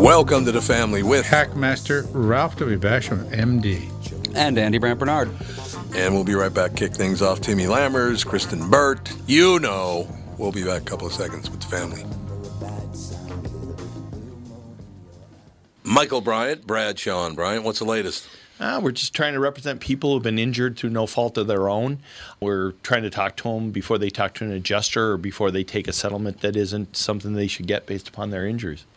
Welcome to the family with Hackmaster Ralph W. Basham, MD. And Andy Brandt Barnard. And we'll be right back. Kick things off. Timmy Lammers, Kristen Burt. You know. We'll be back a couple of seconds with the family. Michael Bryant, Brad Sean Bryant. What's the latest? Uh, we're just trying to represent people who've been injured through no fault of their own. We're trying to talk to them before they talk to an adjuster or before they take a settlement that isn't something they should get based upon their injuries.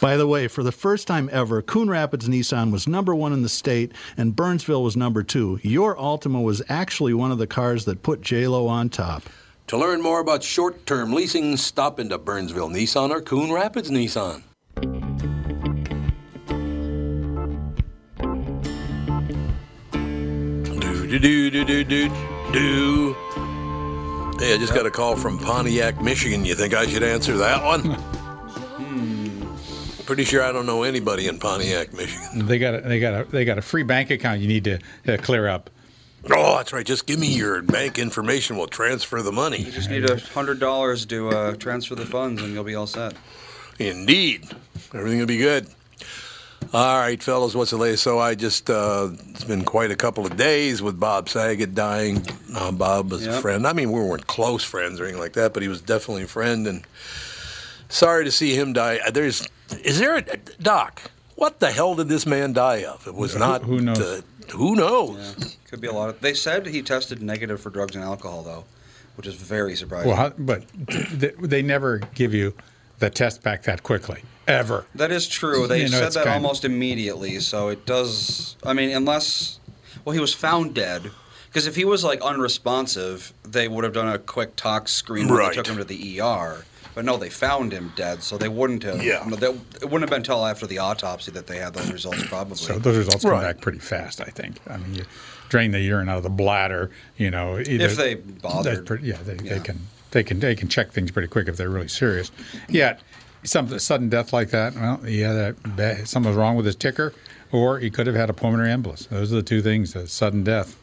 By the way, for the first time ever, Coon Rapids Nissan was number one in the state and Burnsville was number two. Your Altima was actually one of the cars that put JLo on top. To learn more about short-term leasing, stop into Burnsville Nissan or Coon Rapids Nissan. Do do do do do do do. Hey, I just got a call from Pontiac, Michigan. You think I should answer that one? Pretty sure I don't know anybody in Pontiac, Michigan. They got a, they got a, they got a free bank account you need to uh, clear up. Oh, that's right. Just give me your bank information. We'll transfer the money. You just need a hundred dollars to uh, transfer the funds, and you'll be all set. Indeed. Everything will be good. All right, fellas, what's the latest? So I just, uh, it's been quite a couple of days with Bob Saget dying. Uh, Bob was a friend. I mean, we weren't close friends or anything like that, but he was definitely a friend. And sorry to see him die. Uh, There's, is there a, Doc, what the hell did this man die of? It was Who- not. who knows? Uh, who knows? Yeah, could be a lot of. They said he tested negative for drugs and alcohol, though, which is very surprising. Well, how, but they, they never give you the test back that quickly, ever. That is true. They You know, said that kind of- almost immediately, so it does. I mean, unless, well, he was found dead. Because if he was like unresponsive, they would have done a quick tox screen when they took him to the ER. But no, they found him dead, so they wouldn't have. Yeah. no, they- it wouldn't have been until after the autopsy that they had those results, probably. So those results come back pretty fast, I think. I mean, you drain the urine out of the bladder, you know. either- If they That's bothered. pretty, yeah, they, Yeah. they can they can they can check things pretty quick if they're really serious. Yet, some sudden death like that, well, yeah, that, that something wrong with his ticker, or he could have had a pulmonary embolus. Those are the two things: a sudden death.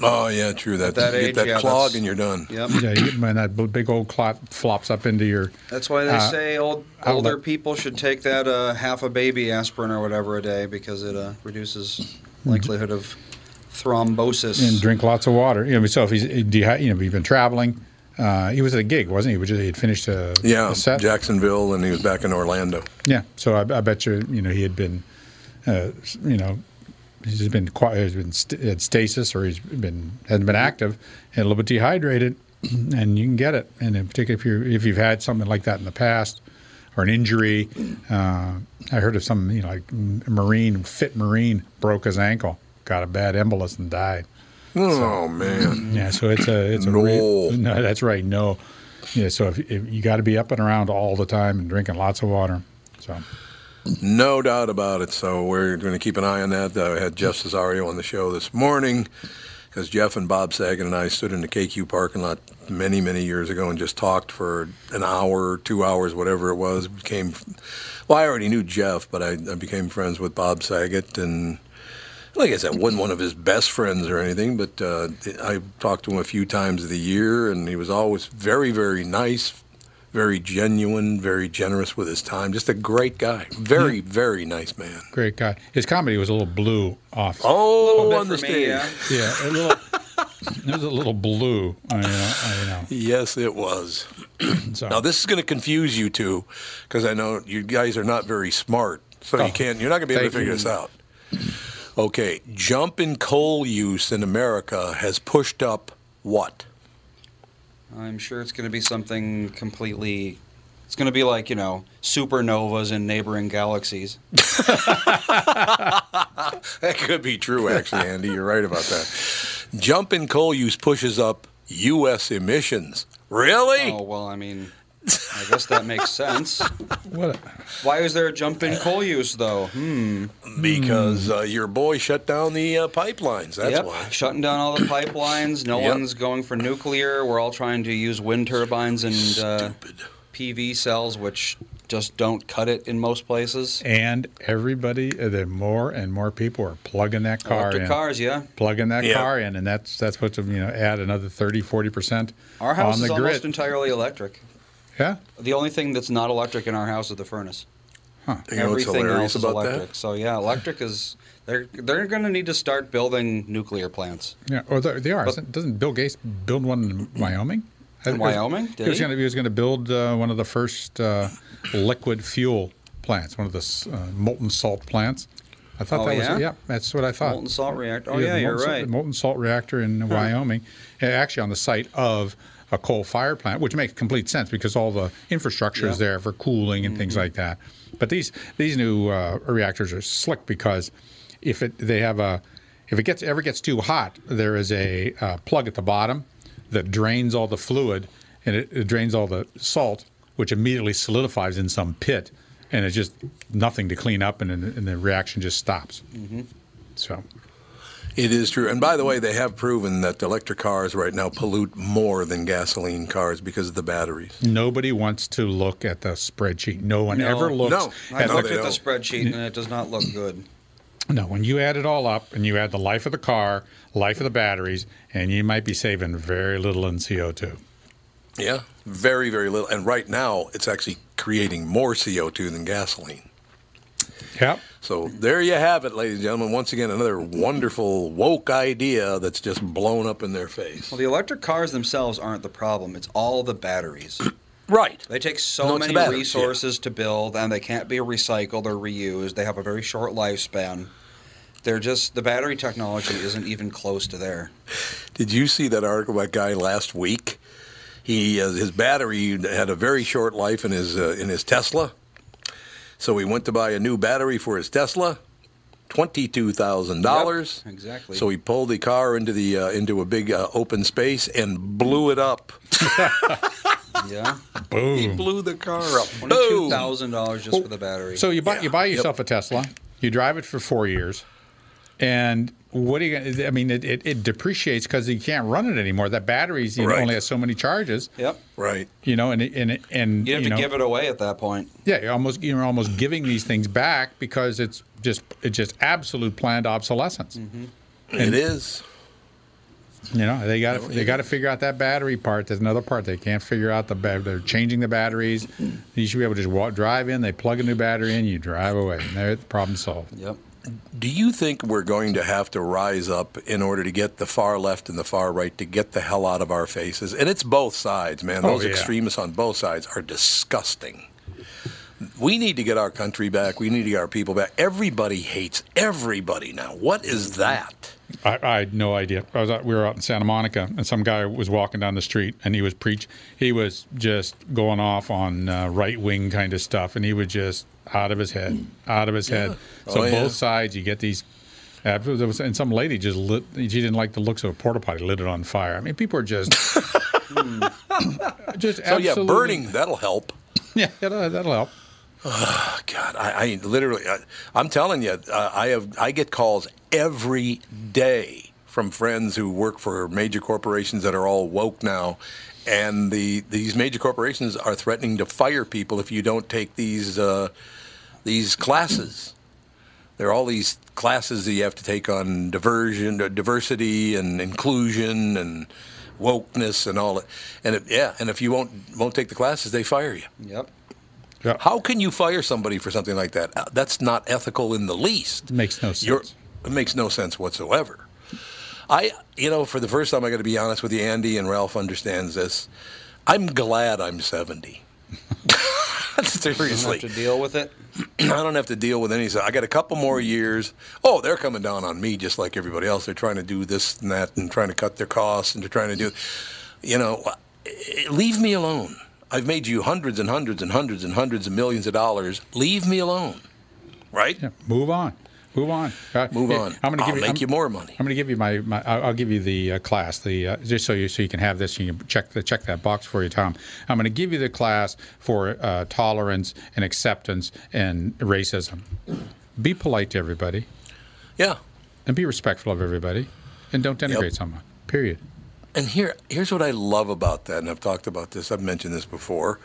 Oh, yeah, true. That, that you age, get that yeah, clog that's- and you're done. Yep. Yeah, you, when that big old clot flops up into your. That's why they Uh, say old, outlet. older people should take that uh, half a baby aspirin or whatever a day because it uh, reduces likelihood of thrombosis. and drink lots of water. You know, so if he's dehy- you know, he's been traveling. Uh, he was at a gig, wasn't he? He was he had finished a, Yeah, a set. Jacksonville, and he was back in Orlando. Yeah, so I, I bet you, you know, he had been, uh, you know, he's been quiet, he's been st- had stasis, or he's been hadn't been active, and a little bit dehydrated, and you can get it. And in particular, if you if you've had something like that in the past, or an injury, uh, I heard of some, you know, like a Marine, fit Marine broke his ankle, got a bad embolus, and died. Oh, man. Yeah, so it's a it's a No. no, that's right, no. Yeah, so if, if you got to be up and around all the time and drinking lots of water. So No doubt about it. So we're going to keep an eye on that. I had Jeff Cesario on the show this morning, because Jeff and Bob Saget and I stood in the KQ parking lot many, many years ago and just talked for an hour, two hours, whatever it was. Became, well, I already knew Jeff, but I, I became friends with Bob Saget and. Like I said, wasn't one of his best friends or anything, but uh, I talked to him a few times of the year, and he was always very, very nice, very genuine, very generous with his time. Just a great guy. Very, very nice man. Great guy. His comedy was a little blue off. Oh, bit on the for me, stage. yeah. Yeah, a little. it was a little blue. I know. I know. Yes, it was. So, Now this is going to confuse you two, because I know you guys are not very smart, so Oh, you can't. You're not going to be able to figure you. this out. Okay, jump in coal use in America has pushed up what? I'm sure it's going to be something completely. It's going to be like you know supernovas in neighboring galaxies. That could be true, actually, Andy. You're right about that. Jump in coal use pushes up U.S. emissions. Really? Oh well, I mean, I guess that makes sense. what? Why is there a jump in coal use though? Hmm. Because uh, your boy shut down the uh, pipelines. That's yep. why. Shutting down all the pipelines. No Yep. one's going for nuclear. We're all trying to use wind turbines and uh, PV cells, which just don't cut it in most places. And everybody, uh, the more and more people are plugging that car Electric in. cars, yeah. Plugging that Yeah. car in, and that's that's what's you know add another 30, 40 percent Our house on the is grid. almost entirely electric. Yeah. The only thing that's not electric in our house is the furnace. You know Everything hilarious else is about electric. that? So yeah, electric is they're they're going to need to start building nuclear plants. Yeah, or they they are. But- Doesn't Bill Gates build one in Wyoming? In think it was- Wyoming? Did he was going to he was going to build uh, one of the first uh, liquid fuel plants, one of the uh, molten salt plants. I thought Oh, that yeah? was yeah. That's what I thought. Molten salt reactor. Oh the yeah, you're molten salt- right. molten salt reactor in Wyoming, uh, actually on the site of a coal fired plant, which makes complete sense because all the infrastructure is there for cooling and Mm-hmm. things like that. But these these new uh, reactors are slick because if it they have a if it gets ever gets too hot, there is a uh, plug at the bottom that drains all the fluid and it, it drains all the salt, which immediately solidifies in some pit, and it's just nothing to clean up, and, and the reaction just stops. Mm-hmm. So. It is true. And by the way, they have proven that electric cars right now pollute more than gasoline cars because of the batteries. Nobody wants to look at the spreadsheet. No one No. ever looks No. I at know looked at the spreadsheet and it does not look good. no. When you add it all up and you add the life of the car, life of the batteries, and you might be saving very little in CO two. Yeah, very, very little. And right now, it's actually creating more CO2 than gasoline. Yep. So there you have it, ladies and gentlemen. Once again, another wonderful woke idea that's just blown up in their face. Well, the electric cars themselves aren't the problem. It's all the batteries. Right. They take so No, many batteries, yeah. resources to build, and they can't be recycled or reused. They have a very short lifespan. They're just the battery technology isn't even close to there. Did you see that article about guy last week? He uh, his battery had a very short life in his uh, in his Tesla, so he went to buy a new battery for his Tesla, twenty two thousand dollars. Yep, exactly. So he pulled the car into the uh, into a big uh, open space and blew it up. Yeah, Boom. He blew the car up. Twenty-two thousand dollars just for the battery. So you buy Yeah. you buy Yep. yourself a Tesla, you drive it for four years, and what are you? gonna I mean, it, it, it depreciates because you can't run it anymore. That battery's you know, only has so many charges. yep, Right. You know, and and and you have you to know, give it away at that point. Yeah, you're almost you're almost giving these things back because it's just it's just absolute planned obsolescence. Mm-hmm. It is. You know, they got they got to figure out that battery part. There's another part they can't figure out. The ba- they're changing the batteries. You should be able to just walk, drive in. They plug a new battery in. You drive away. And there, the problem solved. Yep. Do you think we're going to have to rise up in order to get the far left and the far right to get the hell out of our faces? And it's both sides, man. Oh, Those yeah. extremists on both sides are disgusting. We need to get our country back. We need to get our people back. Everybody hates everybody now. What is that? I, I had no idea. I was out, we were out in Santa Monica, and some guy was walking down the street, and he was preach. He was just going off on uh, right wing kind of stuff, and he was just out of his head, out of his head. So Oh, yeah. both sides, you get these. And some lady just lit. She didn't like the looks of a porta potty, lit it on fire. I mean, people are just, just So yeah, burning that'll help. Yeah, that'll, that'll help. God, I, I literally, I, I'm telling you, uh, I have, I get calls every day from friends who work for major corporations that are all woke now, and the these major corporations are threatening to fire people if you don't take these uh, these classes. There are all these classes that you have to take on diversion, uh, diversity, and inclusion, and wokeness, and all that. And it, yeah, and if you won't won't take the classes, they fire you. Yep. How can you fire somebody for something like that? Uh, That's not ethical in the least. Makes no sense. You're, it makes no sense whatsoever. I, you know, for the first time, I got to be honest with you, Andy, and Ralph understands this. I'm glad I'm 70. Don't Seriously, have to deal with it. I don't have to deal with any. I got a couple more years. Oh, they're coming down on me just like everybody else. They're trying to do this and that and trying to cut their costs and they're trying to do, you know, eh, leave me alone. I've made you hundreds and hundreds and hundreds and hundreds of millions of dollars. Leave me alone, right? Yeah, move on. Move on. Uh, Move on. I'm going to I'll give you. make I'm- you more money. I'm going to give you my. my I'll, I'll give you the uh, class. The uh, just so you so you can have this. You can check the check that box for you, Tom. I'm going to give you the class for uh, tolerance and acceptance and racism. Be polite to everybody Yeah. and be respectful of everybody, and don't denigrate Yep. someone. Period. And here, here's what I love about that, and I've talked about this. I've mentioned this before.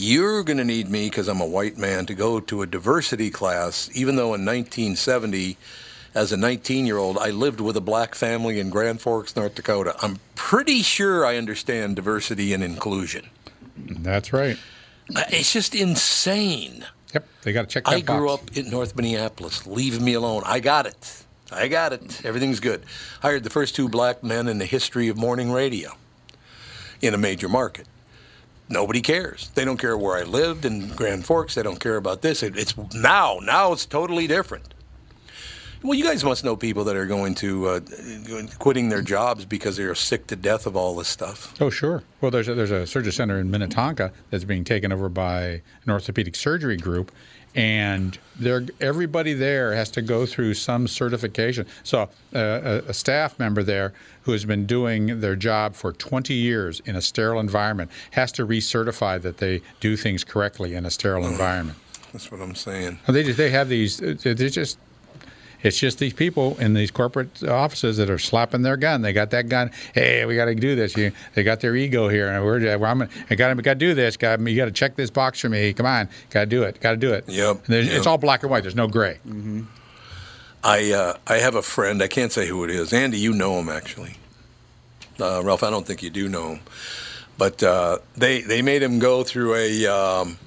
You're going to need me because I'm a white man to go to a diversity class, even though in 1970, as a 19-year-old, I lived with a black family in Grand Forks, North Dakota. I'm pretty sure I understand diversity and inclusion. That's right. It's just insane. Yep. They got to check that I grew box. up in North Minneapolis. Leave me alone. I got it. I got it. Everything's good. Hired the first two black men in the history of morning radio in a major market. Nobody cares. They don't care where I lived in Grand Forks. They don't care about this. It, it's now. Now it's totally different. Well, you guys must know people that are going to uh, quitting their jobs because they are sick to death of all this stuff. Oh, sure. Well, there's a, there's a surgery center in Minnetonka that's being taken over by an orthopedic surgery group, and they're, everybody there has to go through some certification. So, uh, a, a staff member there who has been doing their job for 20 years in a sterile environment has to recertify that they do things correctly in a sterile environment. That's what I'm saying. They just they have these. They just. It's just these people in these corporate offices that are slapping their gun. They got that gun. Hey, we got to do this. You, they got their ego here, and we're. well, I'm. I got to. Got to do this. Got. You got to check this box for me. Come on. Got to do it. Got to do it. Yep, yep. It's all black and white. There's no gray. I uh, I have a friend. I can't say who it is. Andy, you know him actually. Uh, Ralph, I don't think you do know him, but uh, they they made him go through a um,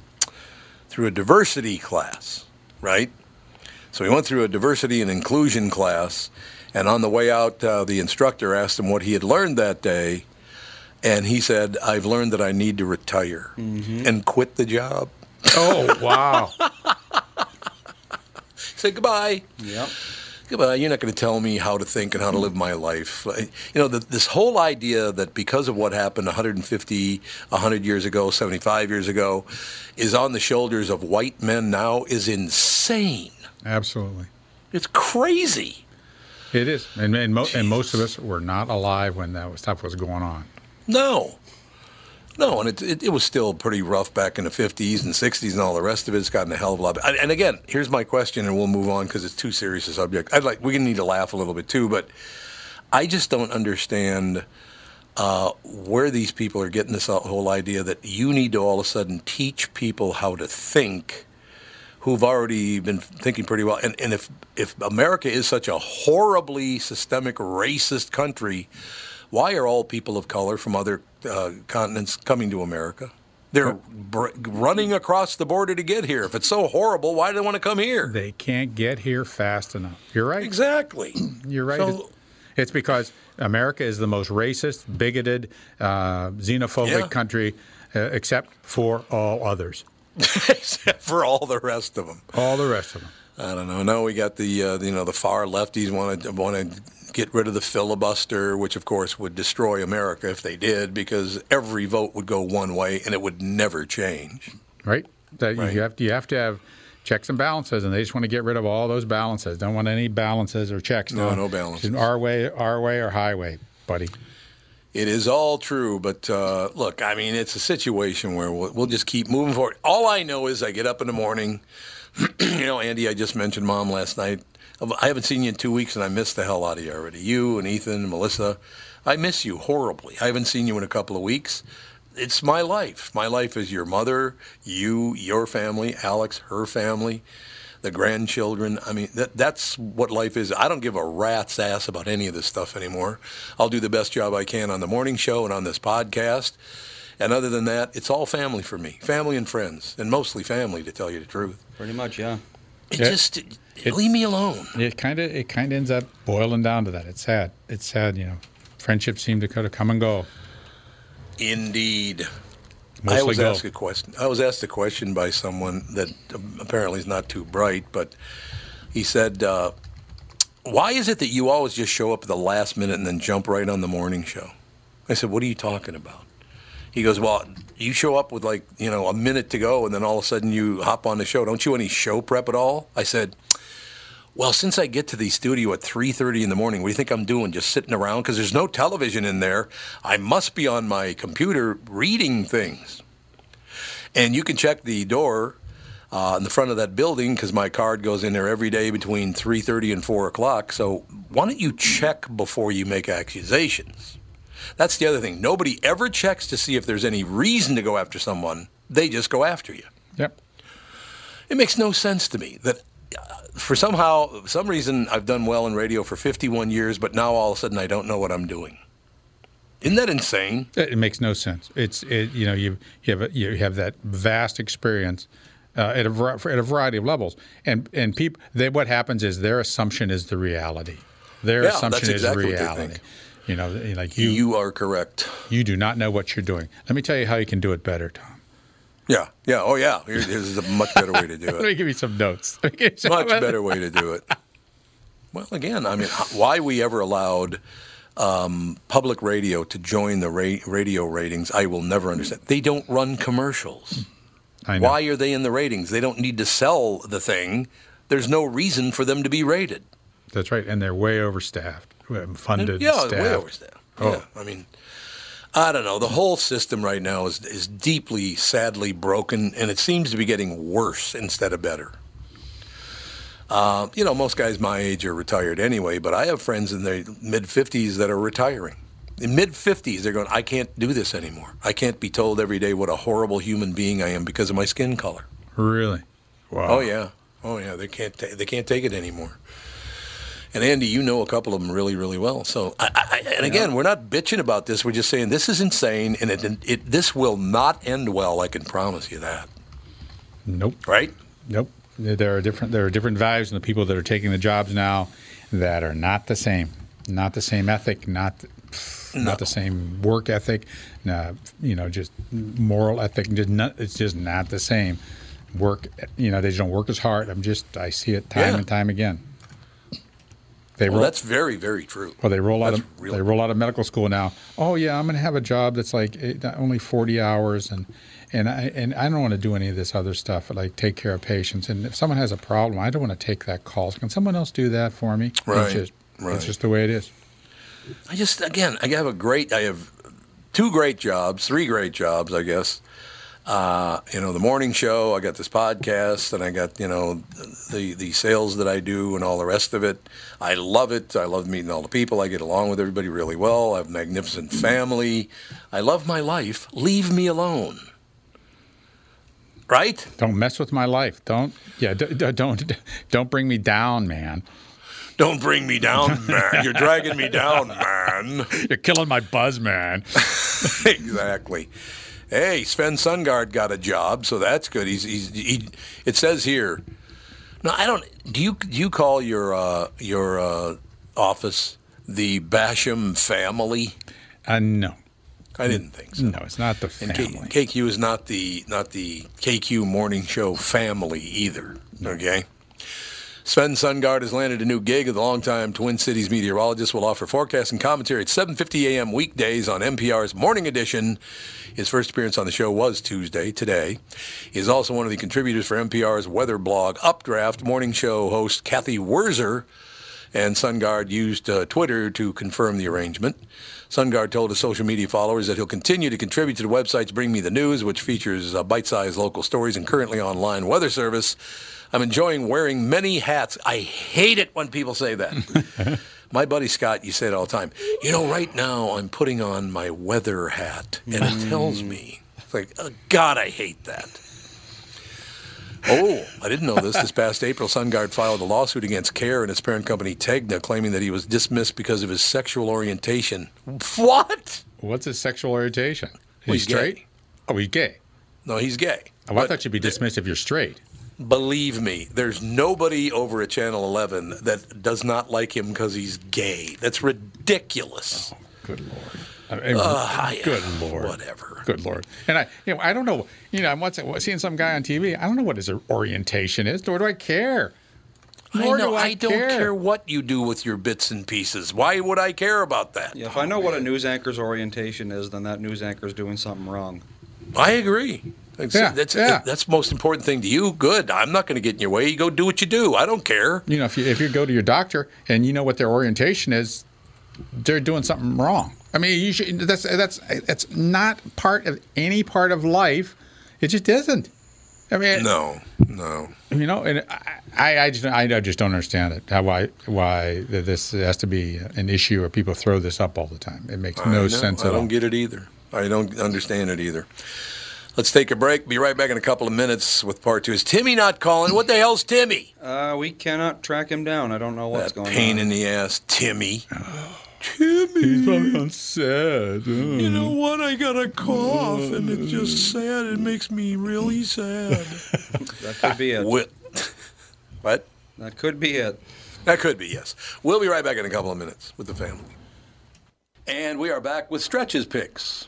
through a diversity class, right? So he went through a diversity and inclusion class, and on the way out, uh, the instructor asked him what he had learned that day, and he said, "I've learned that I need to retire and quit the job." Oh wow. Say goodbye. Yep. Goodbye. You're not going to tell me how to think and how to live my life. You know, the, this whole idea that because of what happened 150, 100 years ago, 75 years ago, is on the shoulders of white men now is insane. Absolutely. It's crazy. It is, and and, mo- and most of us were not alive when that stuff was going on. No. No, and it, it, it was still pretty rough back in the 50s and 60s and all the rest of it. It's gotten a hell of a lot. And again, here's my question, and we'll move on because it's too serious a subject. I'd like gonna need to laugh a little bit too, but I just don't understand uh, where these people are getting this whole idea that you need to all of a sudden teach people how to think who've already been thinking pretty well. And, and if, if America is such a horribly systemic racist country, why are all people of color from other uh, continents coming to America? They're br- running across the border to get here. If it's so horrible, why do they want to come here? They can't get here fast enough. You're right. Exactly. You're right. So- it's, because America is the most racist, bigoted, uh, xenophobic Yeah. country, uh, except for all others. Except for all the rest of them. All the rest of them. I don't know. Now we got the uh, you know the far lefties want to want to get rid of the filibuster, which of course would destroy America if they did, because every vote would go one way and it would never change. right? That Right. you have you have to have checks and balances, and they just want to get rid of all those balances. Don't want any balances or checks. No, no balances. Our way, our way, or highway, buddy. It is all true, but uh, look, I mean, it's a situation where we'll, we'll just keep moving forward. All I know is I get up in the morning. you know, Andy, I just mentioned mom last night. I haven't seen you in two weeks, and I miss the hell out of you already. You and Ethan and Melissa, I miss you horribly. I haven't seen you in a couple of weeks. It's my life. My life is your mother, you, your family, Alex, her family, the grandchildren. I mean, that, that's what life is. I don't give a rat's ass about any of this stuff anymore. I'll do the best job I can on the morning show and on this podcast. And other than that, it's all family for me, family and friends, and mostly family, to tell you the truth. Pretty much, yeah. It Yeah. just it, leave me alone. It kind of it kind of ends up boiling down to that. It's sad. It's sad. You know, friendships seem to kind of come and go. Indeed. Mostly I was go. asked a question. I was asked a question by someone that um, apparently is not too bright, but he said, uh, "Why is it that you always just show up at the last minute and then jump right on the morning show?" I said, "What are you talking about?" He goes, "Well, you show up with like you know a minute to go, and then all of a sudden you hop on the show. Don't you any show prep at all?" I said. Well, since I get to the studio at 3:30 in the morning, what do you think I'm doing? Just sitting around because there's no television in there. I must be on my computer reading things. And you can check the door uh, in the front of that building because my card goes in there every day between 3:30 and 4 o'clock. So why don't you check before you make accusations? That's the other thing. Nobody ever checks to see if there's any reason to go after someone. They just go after you. Yep. It makes no sense to me that uh, for somehow, some reason, I've done well in radio for 51 years, but now all of a sudden I don't know what I'm doing. Isn't that insane? It, makes no sense. It's it, you know you you have a, you have that vast experience uh, at a at a variety of levels, and and people they, what happens is their assumption is the reality. Their Yeah, assumption that's exactly is what they reality. You know, like you, You are correct. you do not know what you're doing. Let me tell you how you can do it better, Tom. Yeah, yeah, oh yeah. Here, here's a much better way to do it. Let me give you some notes. You some- Much better way to do it. Well, again, I mean, why we ever allowed um, public radio to join the ra- radio ratings, I will never understand. They don't run commercials. I know. Why are they in the ratings? They don't need to sell the thing. There's no reason for them to be rated. That's right, and they're way overstaffed, funded. Yeah, staffed. way overstaffed. Oh. Yeah, I mean, I don't know. The whole system right now is is deeply, sadly broken, and it seems to be getting worse instead of better. Uh, you know, most guys my age are retired anyway, but I have friends in their mid fifties that are retiring. In mid fifties, they're going, "I can't do this anymore. I can't be told every day what a horrible human being I am because of my skin color." Really? Wow. Oh yeah, oh yeah. They can't ta- they can't take it anymore. And Andy, you know a couple of them really, really well. So, I, I, and again, we're not bitching about this. We're just saying this is insane, and it, it this will not end well. I can promise you that. Nope. Right? Nope. There are different. There are different values in the people that are taking the jobs now that are not the same. Not the same ethic. Not not the same work ethic. No, you know, just moral ethic. Just not, it's just not the same. Work. You know, they just don't work as hard. I'm just. I see it time Yeah. and time again. They Well, roll, that's very, very true. well, they roll out of real. they roll out of medical school now. Oh yeah, I'm going to have a job that's like eh, only 40 hours, and and I and I don't want to do any of this other stuff like take care of patients. And if someone has a problem, I don't want to take that call. Can someone else do that for me? Right, It's just right. it's just the way it is. I just again, I have a great. I have two great jobs, three great jobs, I guess. Uh, you know, the morning show. I got this podcast, and I got you know the the sales that I do, and all the rest of it. I love it. I love meeting all the people. I get along with everybody really well. I have a magnificent family. I love my life. Leave me alone. Right? Don't mess with my life. Don't yeah. D- d- don't don't bring me down, man. Don't bring me down, man. You're dragging me down, man. You're killing my buzz, man. exactly. Hey, Sven Sundgaard got a job, so that's good. He's, he's he. It says here. No, I don't. Do you do you call your uh, your uh, office the Basham family? Uh, no, I didn't think so. no, it's not the And K- family. KQ is not the not the KQ morning show family either. Okay. Sven Sundgaard has landed a new gig. The longtime Twin Cities meteorologist will offer forecast and commentary at 7:50 a.m. weekdays on MPR's Morning Edition. His first appearance on the show was Tuesday, today. He is also one of the contributors for MPR's weather blog Updraft. Morning show host Cathy Wurzer and Sundgaard used uh, Twitter to confirm the arrangement. Sundgaard told his social media followers that he'll continue to contribute to the website's Bring Me the News, which features uh, bite-sized local stories and currently online weather service. I'm enjoying wearing many hats. I hate it when people say that. my buddy Scott, you say it all the time. You know, right now I'm putting on my weather hat, and it tells mm. me, it's like, oh, God, I hate that. Oh, I didn't know this. This past April, Sundgaard filed a lawsuit against KARE and its parent company Tegna, claiming that he was dismissed because of his sexual orientation. What? What's his sexual orientation? Well, he's gay. straight? Oh, he's gay. No, he's gay. Oh, I thought you'd be dismissed if you're straight. Believe me, there's nobody over at Channel 11 that does not like him because he's gay. That's ridiculous. Oh, good lord. I mean, I- good lord. Whatever. Good lord. And I, you know, I don't know. You know, I'm watching, seeing some guy on TV. I don't know what his orientation is. Nor do I care. Nor I know. do I, I don't care. care. what you do with your bits and pieces. Why would I care about that? Yeah, if I know what a news anchor's orientation is, then that news anchor's doing something wrong. I agree. That's, Yeah, that's, yeah. that's the most important thing to you. Good. I'm not going to get in your way. You go do what you do. I don't care. You know, if you if you go to your doctor and you know what their orientation is, they're doing something wrong. I mean, you should, that's that's that's not part of any part of life. It just isn't. I mean, No, no. you know, and I, I, I just I just don't understand it. How why why this has to be an issue or people throw this up all the time. It makes no sense I at all. I don't get it either. I don't understand it either. Let's take a break. Be right back in a couple of minutes with part two. Is Timmy not calling? What the hell's Timmy? Uh, we cannot track him down. I don't know what's that going pain on. Pain in the ass, Timmy. Timmy. He's probably on sad. You know what? I got a cough, and it's just sad. It makes me really sad. that could be it. Wi- what? That could be it. That could be, yes. We'll be right back in a couple of minutes with the family. And we are back with stretches picks.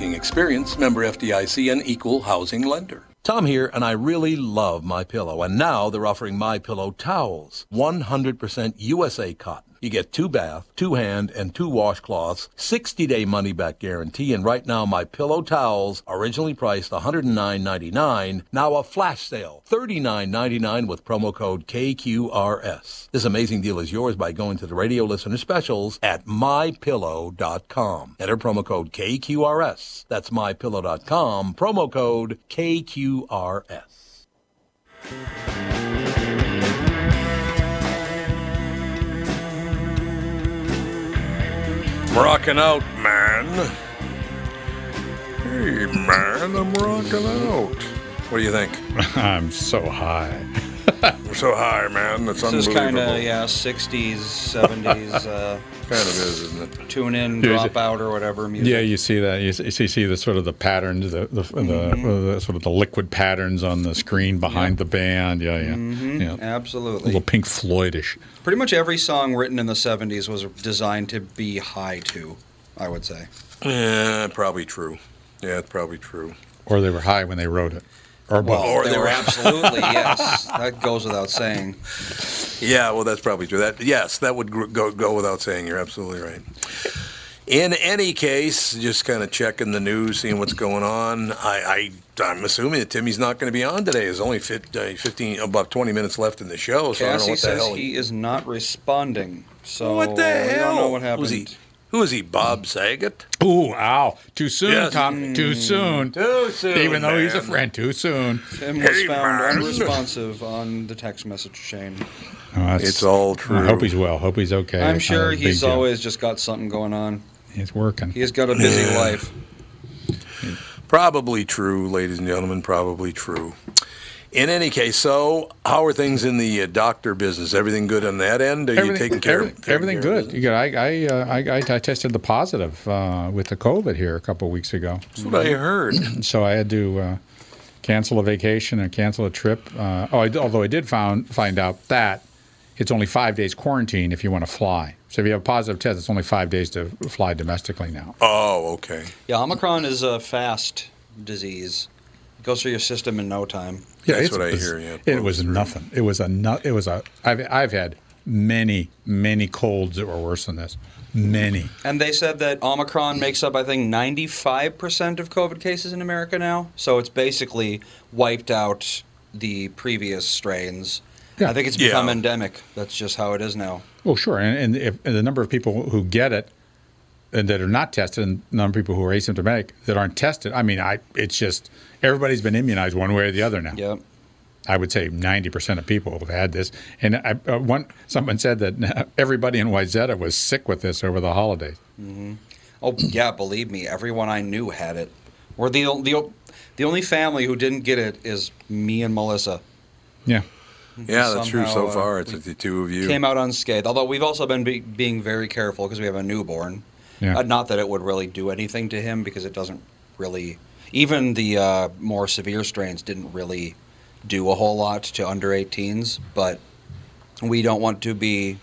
experience, member FDIC, and equal housing lender. Tom here, and I really love my pillow. And now they're offering my pillow towels, 100% USA cotton. You get two bath, two hand, and two washcloths, 60 day money back guarantee. And right now, my pillow towels, originally priced $109.99, now a flash sale, $39.99 with promo code KQRS. This amazing deal is yours by going to the radio listener specials at mypillow.com. Enter promo code KQRS. That's mypillow.com, promo code KQRS. Rocking out, man. Hey, man, I'm rocking out. What do you think? I'm so high. We're so high, man. That's This is kind of, yeah, 60s, 70s, uh, Kind of is, isn't it? tune in, Yeah, drop out, or whatever music. Yeah, you see that. You see, you see the sort of the patterns, the the, Mm-hmm. the, the sort of the liquid patterns on the screen behind the band. Yeah, yeah, Mm-hmm. yeah. A Absolutely. little Pink Floydish. Pretty much every song written in the 70s was designed to be high to, I would say. Yeah, probably true. Yeah, it's probably true. Or they were high when they wrote it. Or both. Or they they were were- absolutely, yes. That goes without saying. Yeah, well, that's probably true. That yes, that would gr- go go without saying. You're absolutely right. In any case, just kind of checking the news, seeing what's going on. I, I I'm assuming that Timmy's not going to be on today. There's only 15, uh, 15, about 20 minutes left in the show, so I don't know Cassie what the says hell. he is not responding. So what the hell? don't know what happened. Who's he? Who is he? Bob Saget? Ooh, ow. Too soon, Yes. Tom. Too hmm. soon. Too soon, Even though he's a friend, too soon. Tim was Hey, found man. unresponsive on the text message chain. Oh, It's all true. I hope he's well. Hope he's okay. I'm sure a big he's deal. always just got something going on. He's working. He's got a busy Yeah. life. Probably true, ladies and gentlemen. Probably true. In any case, so how are things in the uh, doctor business? Everything good on that end? Are you taking care everything, of everything taking care of good. You got, I, I, uh, I, I, I tested the positive uh, with the COVID here a couple of weeks ago. That's what I heard. So I had to uh, cancel a vacation and cancel a trip. Uh, oh, I, although I did found, find out that it's only five days quarantine if you want to fly. So if you have a positive test, it's only five days to fly domestically now. Oh, okay. Yeah, Omicron is a fast disease. It goes through your system in no time. Yeah, that's what I hear, yeah. it was nothing. It was a nut. It was a. I've I've had many many colds that were worse than this. Many. And they said that Omicron makes up, I think, 95% of COVID cases in America now. So it's basically wiped out the previous strains. Yeah. I think it's become Yeah. endemic. That's just how it is now. Well, sure, and, and, if, and the number of people who get it and that are not tested, and the number of people who are asymptomatic that aren't tested. I mean, I it's just everybody's been immunized one way or the other now. Yep. I would say ninety percent of people have had this, and I, uh, one someone said that everybody in Wayzata was sick with this over the holidays. Oh, yeah, believe me, everyone I knew had it. We're the, the, the only family who didn't get it is me and Melissa. Yeah, Yeah, that's true. So Somehow, uh, far, it's the two of you. Came out unscathed. Although we've also been be, being very careful because we have a newborn. Yeah. Uh, not that it would really do anything to him because it doesn't really. Even the uh, more severe strains didn't really do a whole lot to under 18s, but we don't want to be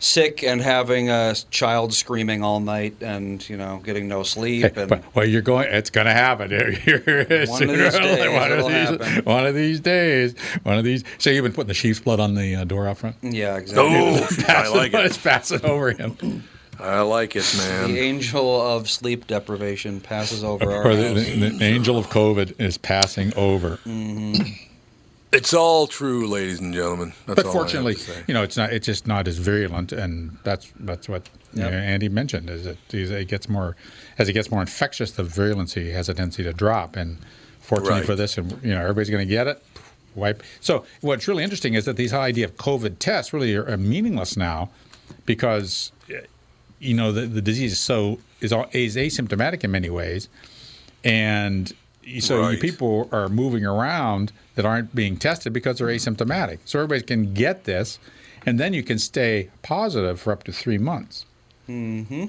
sick and having a child screaming all night and you know getting no sleep Hey, and but, well, you're going. It's going to happen. One of these days, one, of these, happen. one of these days. One of these. So you've been putting the sheep's blood on the uh, door out front. yeah exactly Oh, I like it. It's passing over him. I like it, man. the angel of sleep deprivation passes over our Or the, the, the angel of COVID is passing over. Mm-hmm. It's all true, ladies and gentlemen. That's But all fortunately, I have to say. you know, it's not. It's just not as virulent, and that's that's what you know, Andy mentioned. Is that it gets more as it gets more infectious, the virulency has a tendency to drop. And fortunately Right. for this, and you know, everybody's going to get it. Wipe. So what's really interesting is that these whole idea of COVID tests really are, are meaningless now, because you know the, the disease is so is, all, is asymptomatic in many ways, and so you Right. people are moving around that aren't being tested because they're asymptomatic. So everybody can get this, and then you can stay positive for up to three months. Mm-hmm.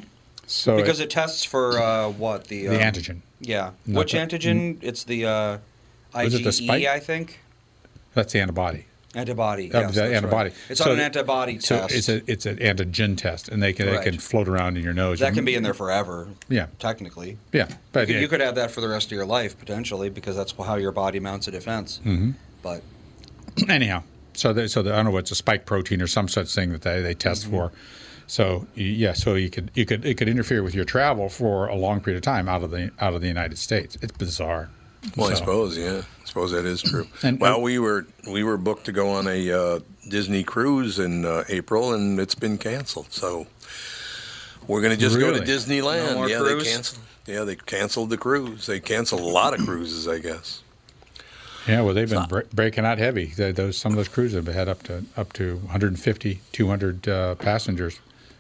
So because it, it tests for uh, what the the um, antigen. Yeah, Not which the- antigen? It's the uh, Was it IgE, the? I think. That's the antibody. Antibody. Uh, yes, antibody. Right. It's So on an antibody So test. it's a it's an antigen test, and they can they can float around in your nose. that can be in there forever. Yeah. Technically, Yeah, but you, yeah, you could have that for the rest of your life potentially because that's how your body mounts a defense. Mm-hmm. But anyhow, so the, so the, I don't know what's a spike protein or some such thing that they, they test Mm-hmm. for. So yeah, so you could you could it could interfere with your travel for a long period of time out of the out of the United States. It's bizarre. Well, I suppose, yeah. I suppose that is true. And- well, we were we were booked to go on a uh, Disney cruise in uh, April, and it's been canceled. So we're going to just go to Disneyland. No yeah, cruise? they canceled. Yeah, they canceled the cruise. They canceled a lot of cruises, I guess. Yeah, well, they've been bre- breaking out heavy. They, those some of those cruises have had up to up to 150, 200 uh, passengers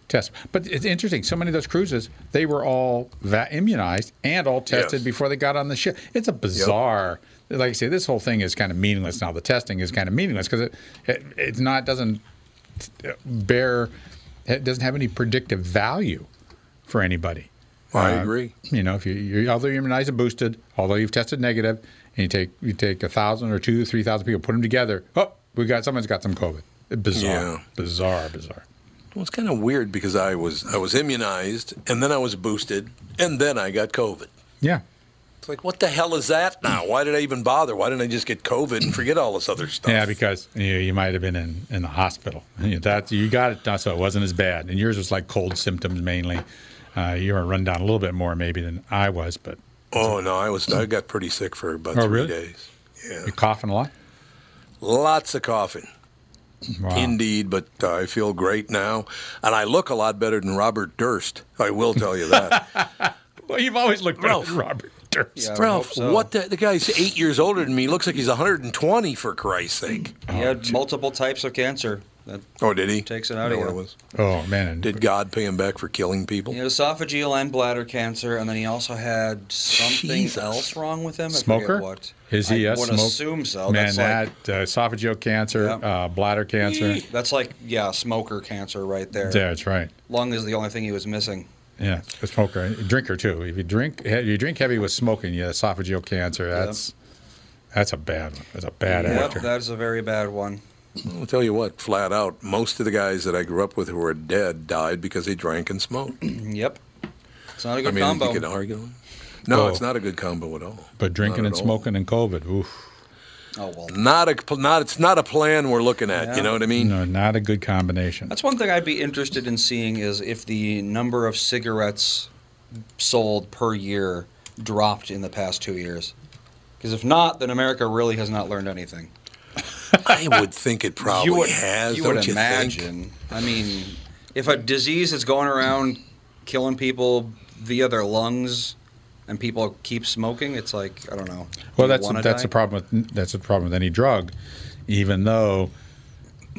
test. But it's interesting. So many of those cruises, they were all va- immunized and all tested Yes. before they got on the ship. It's a bizarre. Like I say, this whole thing is kind of meaningless now. The testing is kind of meaningless because it, it it's not doesn't bear it doesn't have any predictive value for anybody. I Uh, agree. You know, if you, you're although you're immunized and boosted, although you've tested negative, and you take you take a thousand or two, three thousand people, put them together. Oh, we got someone's got some COVID. Bizarre, Yeah. bizarre, bizarre. Well, it's kind of weird because I was I was immunized, and then I was boosted, and then I got COVID. Yeah, It's like, what the hell is that now? Why did I even bother? Why didn't I just get COVID and forget all this other stuff? yeah, because you, you might have been in, in the hospital. You that you got it, done, so it wasn't as bad. And yours was like cold symptoms mainly. Uh, you were run down a little bit more maybe than I was, but Oh no, I was I got pretty sick for about Oh, three really? days. Yeah, you coughing a lot. lots of coughing. Wow. Indeed, but uh, I feel great now, and I look a lot better than Robert Durst. I will tell you that. Well, you've always looked better Ralph. than Robert Durst. Yeah, Ralph, so. what the, the guy's eight years older than me. Looks like he's 120 for Christ's sake. He had multiple types of cancer. That Oh, did he? Takes it out Know of you. was? Oh man, Did God pay him back for killing people? he had esophageal and bladder cancer, and then he also had something Jesus. else wrong with him. I forget smoker? What? Is he I a would smoke- assume so. man, That's that like uh, esophageal cancer, Yeah. uh, bladder cancer. that's like yeah, smoker cancer right there. Yeah, that's right. Lung is the only thing he was missing. Yeah, a smoker, a drinker too. If you drink, if you drink heavy with smoking, you have esophageal cancer. That's that's a bad one. That's a bad Yep, actor. that's a very bad one. I'll tell you what, flat out, most of the guys that I grew up with who were dead died because they drank and smoked. Yep. It's not a good I mean, combo. you could argue. No, Oh. it's not a good combo at all. but drinking Not and at all. smoking and COVID, oof, Oh well. Not a pl- not. It's not a plan we're looking at. Yeah. You know what I mean? no, not a good combination. That's one thing I'd be interested in seeing is if the number of cigarettes sold per year dropped in the past two years. Because if not, then America really has not learned anything. I would think it probably you would, has. you don't would you think? imagine. I mean, if a disease is going around killing people via their lungs, and people keep smoking, it's like I don't know. Well, Do that's wanna that's die? the problem with that's the problem with any drug. Even though,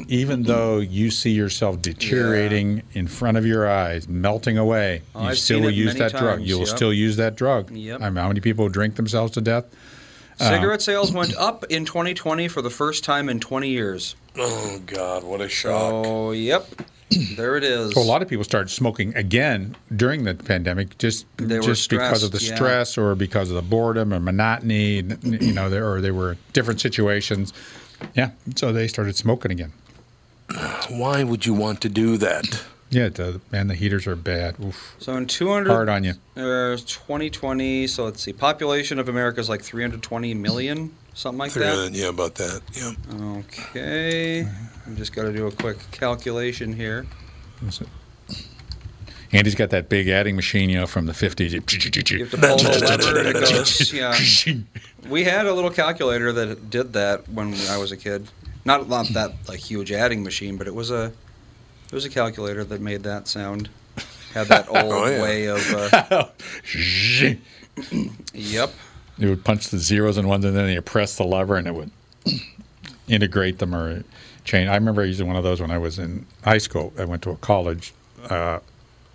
even though you see yourself deteriorating in front of your eyes, melting away, Oh, you I've still will use many that drug. You will yep. still use that drug. Yep. I mean, how many people drink themselves to death? Uh, Cigarette sales went up in 2020 for the first time in 20 years. Oh God, what a shock! Oh, yep, there it is. So a lot of people started smoking again during the pandemic, just They were just because of the stressed, yeah. stress or because of the boredom or monotony, n- you know, there- or they were different situations. Yeah, so they started smoking again. Why would you want to do that? Yeah, the, man, the heaters are bad. Oof. So in 200, Hard on you. Uh, 2020. So let's see. Population of America is like 320 million, something like that. Yeah, about that. Yeah. Okay. I'm just got to do a quick calculation here. Andy's got that big adding machine, you know, from the 50s. You have to pull the lever and it goes. Yeah. We had a little calculator that did that when I was a kid. Not not that like huge adding machine, but it was a it was a calculator that made that sound. Had that old Oh, yeah. way of. Uh, It yep. would punch the zeros and ones, and then you press the lever, and it would integrate them or change. I remember using one of those when I was in high school. I went to a college uh,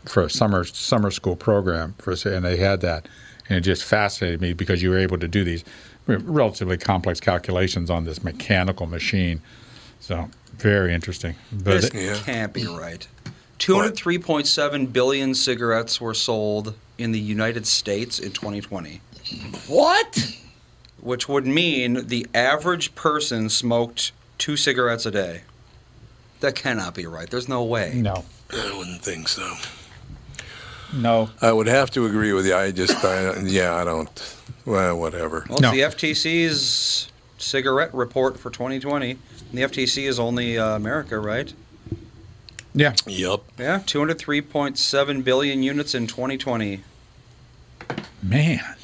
for a summer summer school program, for, and they had that, and it just fascinated me because you were able to do these relatively complex calculations on this mechanical machine. So very interesting. But This Yeah. can't be right. 203.7 billion cigarettes were sold in the United States in 2020, What? which would mean the average person smoked two cigarettes a day. That cannot be right. There's no way. no, I wouldn't think so. no. I would have to agree with you. I just, I, yeah, I don't. Well, whatever. Well, it's No. the FTC's cigarette report for 2020. And the FTC is only uh, America, right? Yeah, Yup. Yeah, 203.7 billion units in 2020. man.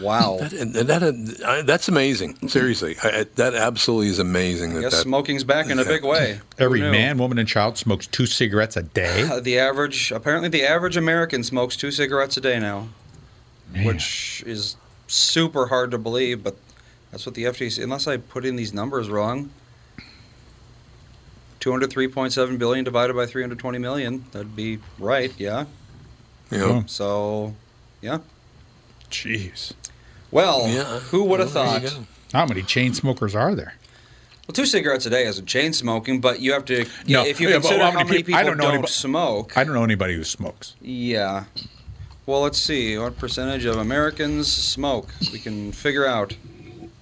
Wow. That, and that, I, that's amazing. Seriously, I, I- that absolutely is amazing. That Yes, that smoking's back in a big way. Every man, woman, and child smokes two cigarettes a day. Uh, the average, apparently, the average American smokes two cigarettes a day now, Man. which is super hard to believe, but that's what the FTC. Unless I put in these numbers wrong, 203.7 billion divided by 320 million, that'd be right. Yeah. you know, Oh. So, yeah. Jeez. Well, yeah. who would have Well, thought? How many chain smokers are there? Well, two cigarettes a day isn't chain smoking, but you have to. No, if you yeah, but consider how how many many peop- people I don't don't, know anybody- smoke, I don't know anybody who smokes. Yeah. Well, let's see. What percentage of Americans smoke? We can figure out.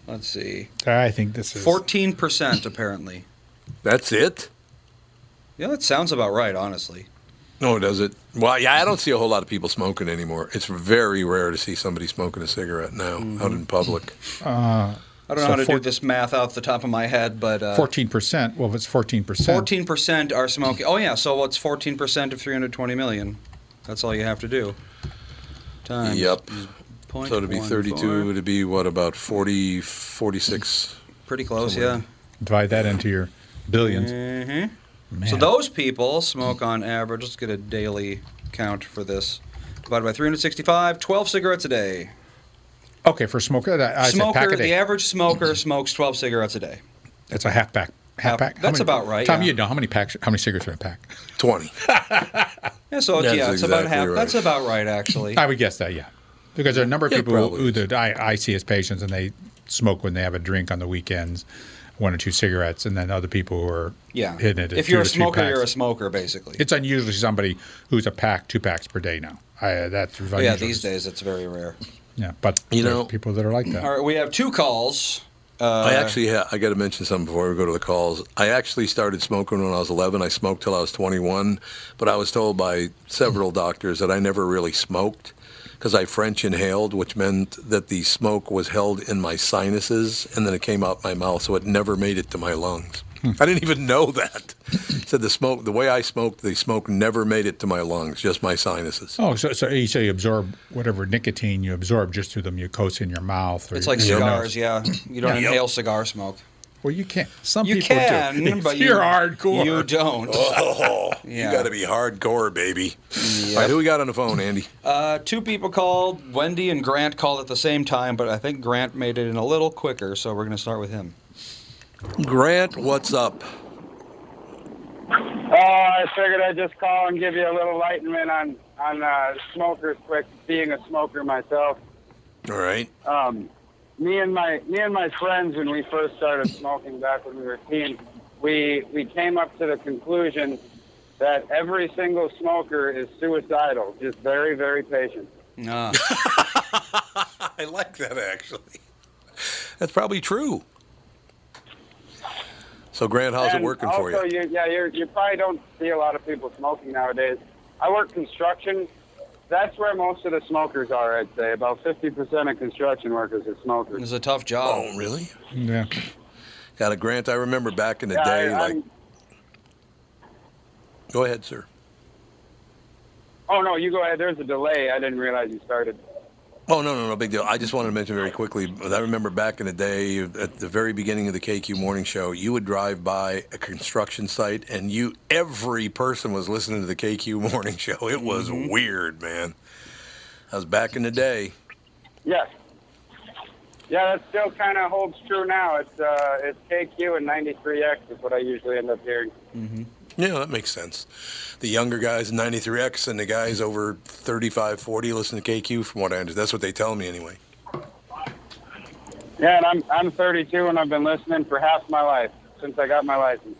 Let's see. I think this is 14% apparently. That's it. Yeah, that sounds about right, honestly. No, does it? Well, yeah, I don't see a whole lot of people smoking anymore. It's very rare to see somebody smoking a cigarette now out in public. Uh, I don't know how to four- do this math off the top of my head, but uh, fourteen percent. Well, if it's fourteen percent, 14% are smoking. Oh, yeah, so what's 14% of 320 million? That's all you have to do. Times Yep. point So to be 32, four. to be what about 40, 46? Pretty close, somewhere. yeah. Divide that into your billions. Hmm So those people smoke on average. Let's get a daily count for this. Divided by 365, 12 cigarettes a day. Okay, for smoker, I, I said smoker, pack a day. the average smoker smokes 12 cigarettes a day. That's a half pack. Half Half- pack. How that's many- about right, Tom, yeah. you know how many packs? How many cigarettes are in a pack? 20. Yeah, so That's yeah, it's about half. right. That's about right, actually. I would guess that, yeah, because there are a number of Yeah, people who, probably who is. that I, I see as patients, and they smoke when they have a drink on the weekends, one or two cigarettes, and then other people who are Yeah. hitting it. at If you're a smoker, you're a smoker, basically. It's unusually somebody who's a pack, two packs per day now. I, uh, that's But unusual. yeah, these days it's very rare. Yeah, but You know- people that are like that. All right, we have two calls. Uh, I actually, ha- I got to mention something before we go to the calls. I actually started smoking when I was 11. I smoked till I was 21, but I was told by several doctors that I never really smoked because I French inhaled, which meant that the smoke was held in my sinuses and then it came out my mouth, so it never made it to my lungs. Hmm. I didn't even know that. Said the smoke, the way I smoked, the smoke never made it to my lungs, just my sinuses. Oh, so, so you say you absorb whatever nicotine you absorb just through the mucosa in your mouth. Or it's like your cigars, nose. yeah. You don't Yep. inhale cigar smoke. Well, you can't. Some You people can, do. If but you, you're hardcore. You don't. Oh, Yeah. you got to be hardcore, baby. All Yep. right, who we got on the phone, Andy? Uh, two people called. Wendy and Grant called at the same time, but I think Grant made it in a little quicker, so we're going to start with him. Grant, what's up? Oh, I figured I'd just call and give you a little enlightenment on on uh, smokers. Quick, being a smoker myself. All right. Um, me and my me and my friends, when we first started smoking back when we were teens, we we came up to the conclusion that every single smoker is suicidal, just very very patient. Nah. I like that actually. That's probably true. So, Grant, how's it And working for also, you? yeah, you're, you probably don't see a lot of people smoking nowadays. I work construction. That's where most of the smokers are, I'd say. About 50% of construction workers are smokers. It's a tough job. Oh, really? Yeah. Got a Grant. I remember back in the Yeah, day, I, like. I'm- Go ahead, sir. oh, no, you go ahead. There's a delay. I didn't realize you started. Oh no, no, no, big deal. I just wanted to mention very quickly. I remember back in the day, at the very beginning of the KQ morning show, you would drive by a construction site, and you every person was listening to the KQ morning show. It was weird, man. That was back in the day. Yes. Yeah, that still kind of holds true now. It's uh, it's KQ and 93X is what I usually end up hearing. Yeah, that makes sense. The younger guys, 93X, and the guys over 35, 40 listen to KQ, from what I understand. That's what they tell me anyway. Yeah, and I'm I'm 32 and I've been listening for half my life since I got my license.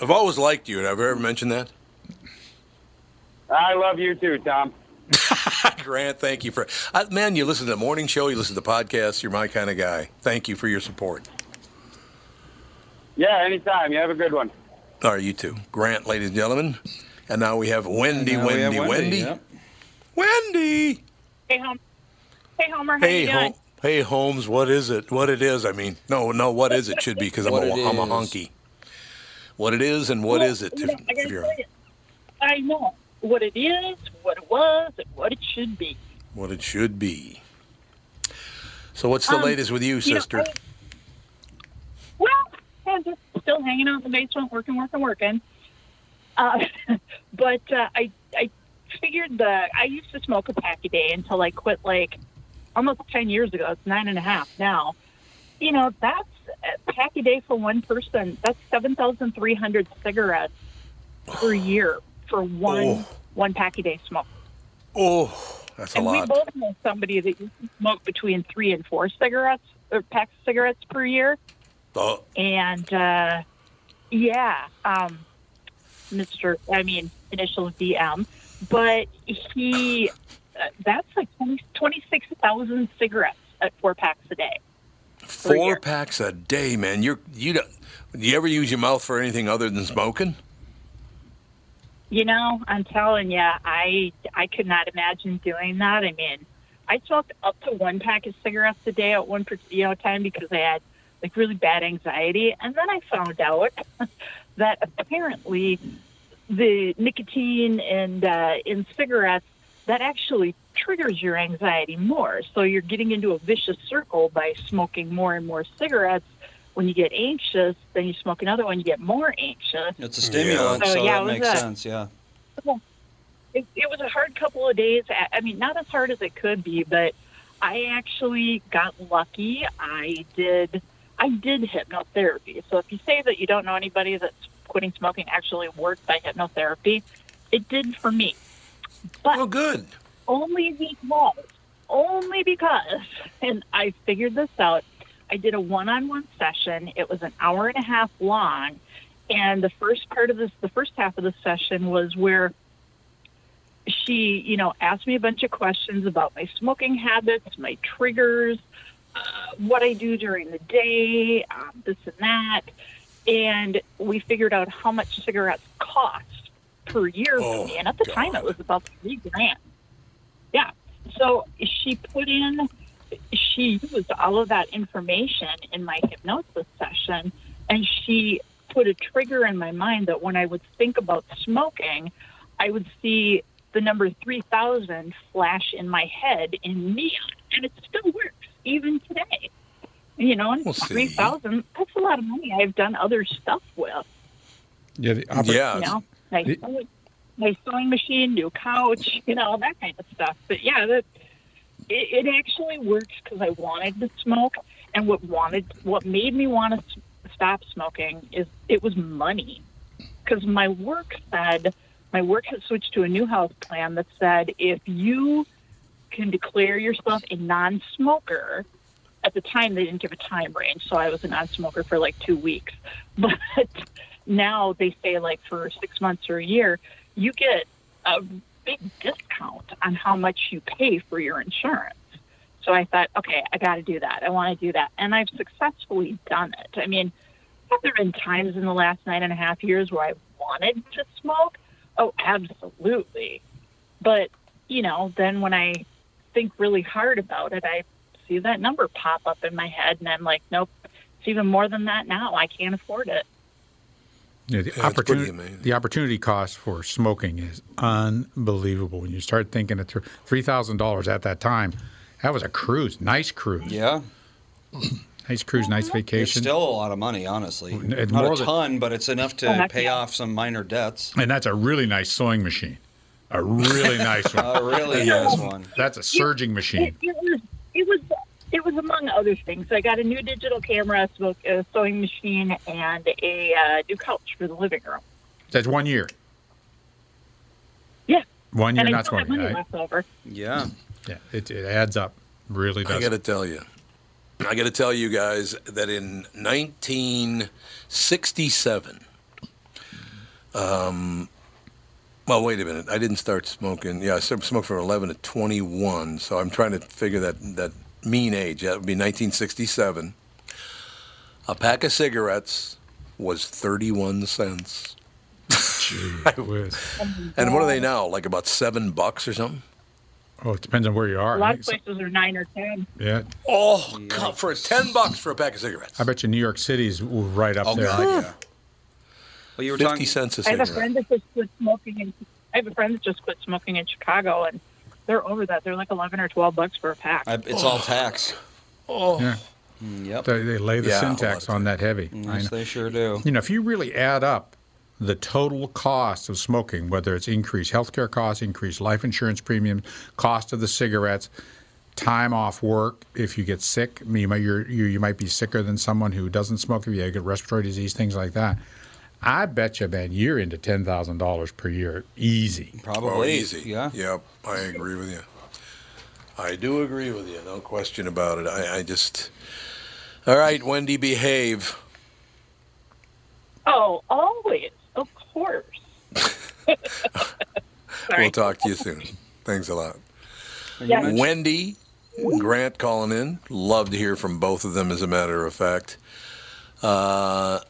I've always liked you. Have I ever mentioned that? I love you too, Tom. Grant, thank you for. Uh, man, you listen to the morning show, you listen to podcasts, you're my kind of guy. Thank you for your support. Yeah, anytime. You have a good one. All right, you too. Grant, ladies and gentlemen. And now we have Wendy, Now we have Wendy, Wendy. yep. Wendy! Hey, Hom- hey Homer, how Hey, you doing? Hol- hey, Holmes, what is it? What it is, I mean. No, no, what is it should be because I'm, What a, it I'm a honky. What it is and what Well, is it? you If, know, I, if gotta you're, tell you, I know what it is, what it was, and what it should be. what it should be. So, what's the Um, latest with you, you know, sister? I- well, I'm just still hanging out in the basement, working, working, working. Uh, but uh, I I figured that I used to smoke a pack a day until I quit like almost ten years ago. It's nine and a half now. You know, that's a pack a day for one person. That's seven thousand three hundred cigarettes per year for one Oh. one pack a day smoke. oh, that's a lot. and we both know somebody that used to smoke between three and four cigarettes or packs of cigarettes per year. Oh, And uh, yeah, um, Mr. I mean, initial DM, but he uh, that's like 20 26,000 cigarettes at four packs a day. four packs a day, man. You're, you don't, do you ever use your mouth for anything other than smoking? You know, I'm telling you, I I could not imagine doing that. I mean, I smoked up to one pack of cigarettes a day at one you know time because I had like really bad anxiety, and then I found out that apparently the nicotine and uh, in cigarettes that actually triggers your anxiety more. So you're getting into a vicious circle by smoking more and more cigarettes. When you get anxious, then you smoke another one, you get more anxious. It's a stimulant, So, so yeah, that makes a- sense. Yeah. It, it was a hard couple of days. I mean, not as hard as it could be, but I actually got lucky. I did. I did hypnotherapy. So if you say that you don't know anybody that's quitting smoking actually worked by hypnotherapy, it did for me. But oh, good. Only because, only because, and I figured this out. I did a one-on-one session. It was an hour and a half long, and the first part of this, the first half of the session was where she, you know, asked me a bunch of questions about my smoking habits, my triggers, uh, what I do during the day, um, this and that, and we figured out how much cigarettes cost per year for me. And at the time, it was about three grand. Yeah. So she put in, she used all of that information in my hypnosis session, and she put a trigger in my mind that when I would think about smoking, I would see the number 3000 flash in my head in neon. And it still works, even today. You know, and We'll 3000 that's a lot of money I've done other stuff with. Yeah, the Yeah. You know, my, sewing- my sewing machine, new couch, you know, all that kind of stuff. But yeah, that it, it actually works because I wanted to smoke, and what wanted, what made me want to stop smoking is it was money. Because my work said, my work has switched to a new health plan that said if you can declare yourself a non-smoker. At the time, they didn't give a time range, so I was a non-smoker for like two weeks. But now they say like for six months or a year, you get a big discount on how much you pay for your insurance. So I thought, okay, I got to do that. I want to do that, and I've successfully done it. I mean, have there been times in the last nine and a half years where I wanted to smoke? Oh, absolutely. But you know, then when I think really hard about it, I see that number pop up in my head, and I'm like, nope, it's even more than that now. I can't afford it. Yeah, the Yeah, opportunity the opportunity cost for smoking is unbelievable. When you start thinking it through, three thousand dollars at that time, that was a cruise, nice cruise, Yeah. nice cruise, nice mm-hmm. It's vacation. still a lot of money, honestly. It's Not more a than- ton, but it's enough to Oh, pay off some minor debts. and that's a really nice sewing machine, a really nice one. A really nice one. That's a serging It, machine. it was it was it was among other things. I got a new digital camera, a sewing machine, and a uh, new couch for the living room. That's one year. Yeah, One year, and not still twenty. money I- over. Yeah. yeah, it, it adds up. Really nice. I got to tell you, I got to tell you guys that in 1967, um, well, wait a minute, I didn't start smoking. Yeah, I started smoking from 11 to 21, so I'm trying to figure that that mean age. That would be 1967. A pack of cigarettes was 31 cents. Whiz. And what are they now? Like about seven bucks or something? Oh, it depends on where you are. A lot of places are nine or ten. Yeah, Oh, God, for 10 bucks for a pack of cigarettes. I bet you New York City's right up Oh, there. God, yeah. Well, you were 50 talking. cents a I have a friend that just quit smoking, in, I have a friend that just quit smoking in Chicago, and they're over that. They're like eleven or twelve bucks for a pack. I, it's all tax. Oh, Yeah, Mm, Yep. they, they lay the Yeah, sin tax on that heavy. Yes, they sure do. You know, if you really add up the total cost of smoking, whether it's increased healthcare costs, increased life insurance premiums, cost of the cigarettes, time off work, if you get sick, I mean, you might you're, you you might be sicker than someone who doesn't smoke. If you get respiratory disease, things like that. I bet you, man, you're into ten thousand dollars per year, easy. Probably. Oh, easy. Yeah. Yep, I agree with you. I do agree with you, no question about it. I, I just. All right, Wendy, behave. Oh, always, of course. We'll talk to you soon. Thanks a lot. Yeah. Wendy, Grant calling in. Love to hear from both of them, as a matter of fact. Uh,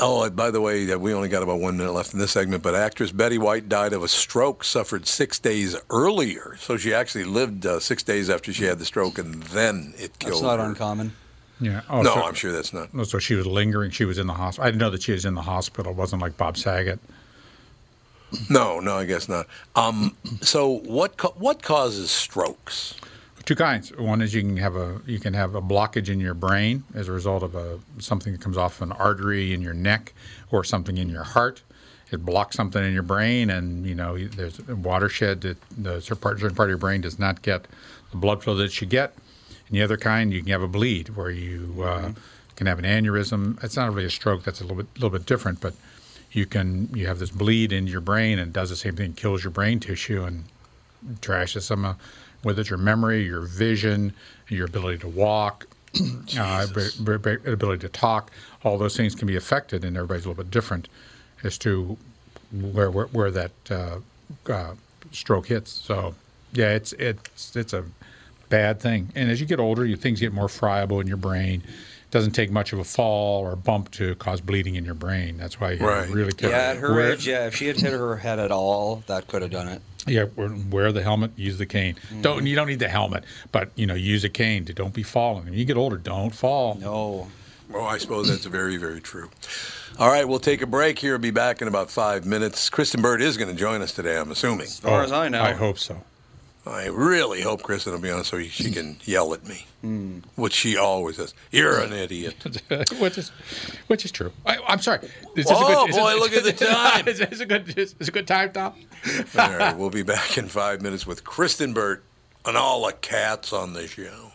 oh, by the way, uh, we only got about one minute left in this segment, but actress Betty White died of a stroke suffered six days earlier. So she actually lived uh, six days after she had the stroke, and then it killed That's not her. uncommon. Yeah. Oh, no, so, I'm sure that's not. oh, so she was lingering. She was in the hospital. I didn't know that she was in the hospital. It wasn't like Bob Saget. No, no, I guess not. Um, so what ca- what causes strokes? Two kinds. One is you can have a you can have a blockage in your brain as a result of a something that comes off an artery in your neck or something in your heart. It blocks something in your brain, and you know there's a watershed that the certain part, of your brain does not get the blood flow that it should get. And the other kind, you can have a bleed where you uh, can have an aneurysm. It's not really a stroke. That's a little bit little bit different, but you can you have this bleed in your brain and it does the same thing, kills your brain tissue and trashes some of whether it's your memory, your vision, your ability to walk, uh, b- b- b- ability to talk. All those things can be affected, and everybody's a little bit different as to where where, where that uh, uh, stroke hits. So, yeah, it's it's it's a bad thing. And as you get older, you things get more friable in your brain. It doesn't take much of a fall or bump to cause bleeding in your brain. That's why you Right. really careful. Yeah, at her Wear- age, yeah, if she had hit her head at all, that could have done it. Yeah, wear, wear the helmet. Use the cane. Mm. Don't you don't need the helmet, but you know use a cane to don't be falling. When you get older, don't fall. No. Well, I suppose that's very, very true. All right, we'll take a break here. Be back in about five minutes. Kristen Bird is going to join us today, I'm assuming. As far as I oh, know. I hope so. I really hope Kristen will be on so she can yell at me, hmm. which she always does. You're an idiot. which is which is true. I, I'm sorry. Is Oh, is boy, look at the time. is this a good is this a good time, Tom? All right, we'll be back in five minutes with Kristen Burt and all the cats on the show.